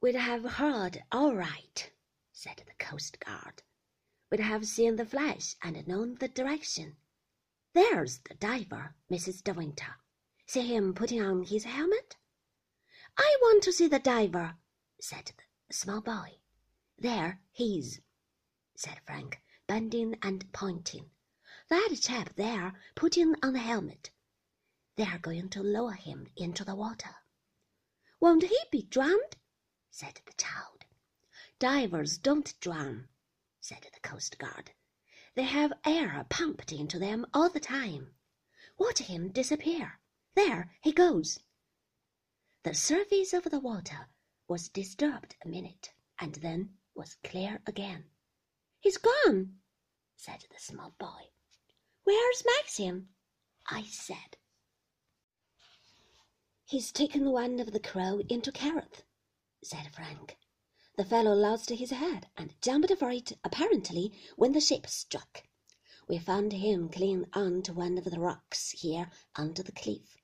We'd have heard all right, said the coast guard. We'd have seen the flash and known the direction. There's the diver, Mrs. De Winter. See him putting on his helmet? I want to see the diver, said the small boy. There he is, said Frank, bending and pointing. That chap there putting on the helmet. They are going to lower him into the water. Won't he be drowned? Said the child. Divers don't drown, said the coast guard. They have air pumped into them all the time. Watch him disappear. There he goes. The surface of the water was disturbed a minute and then was clear again. He's gone, said the small boy. Where's Maxim? I said. He's taken one of the crow into Kerrith, said Frank. The fellow lost his head and jumped for it apparently when the ship struck. We found him clinging on to one of the rocks here under the cliff.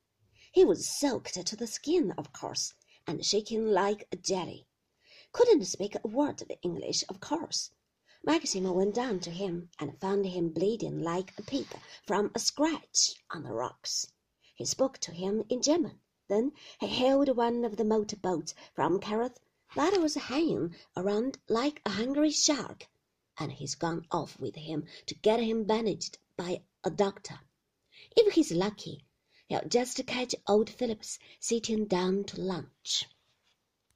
He was soaked to the skin, of course, and shaking like a jelly. Couldn't speak a word of English, of course. Maxim went down to him and found him bleeding like a pig from a scratch on the rocks. He spoke to him in German. Then he hailed one of the motor boats from Kerrith that was hanging around like a hungry shark, and he's gone off with him to get him bandaged by a doctor. If he's lucky, he'll just catch old Phillips sitting down to lunch.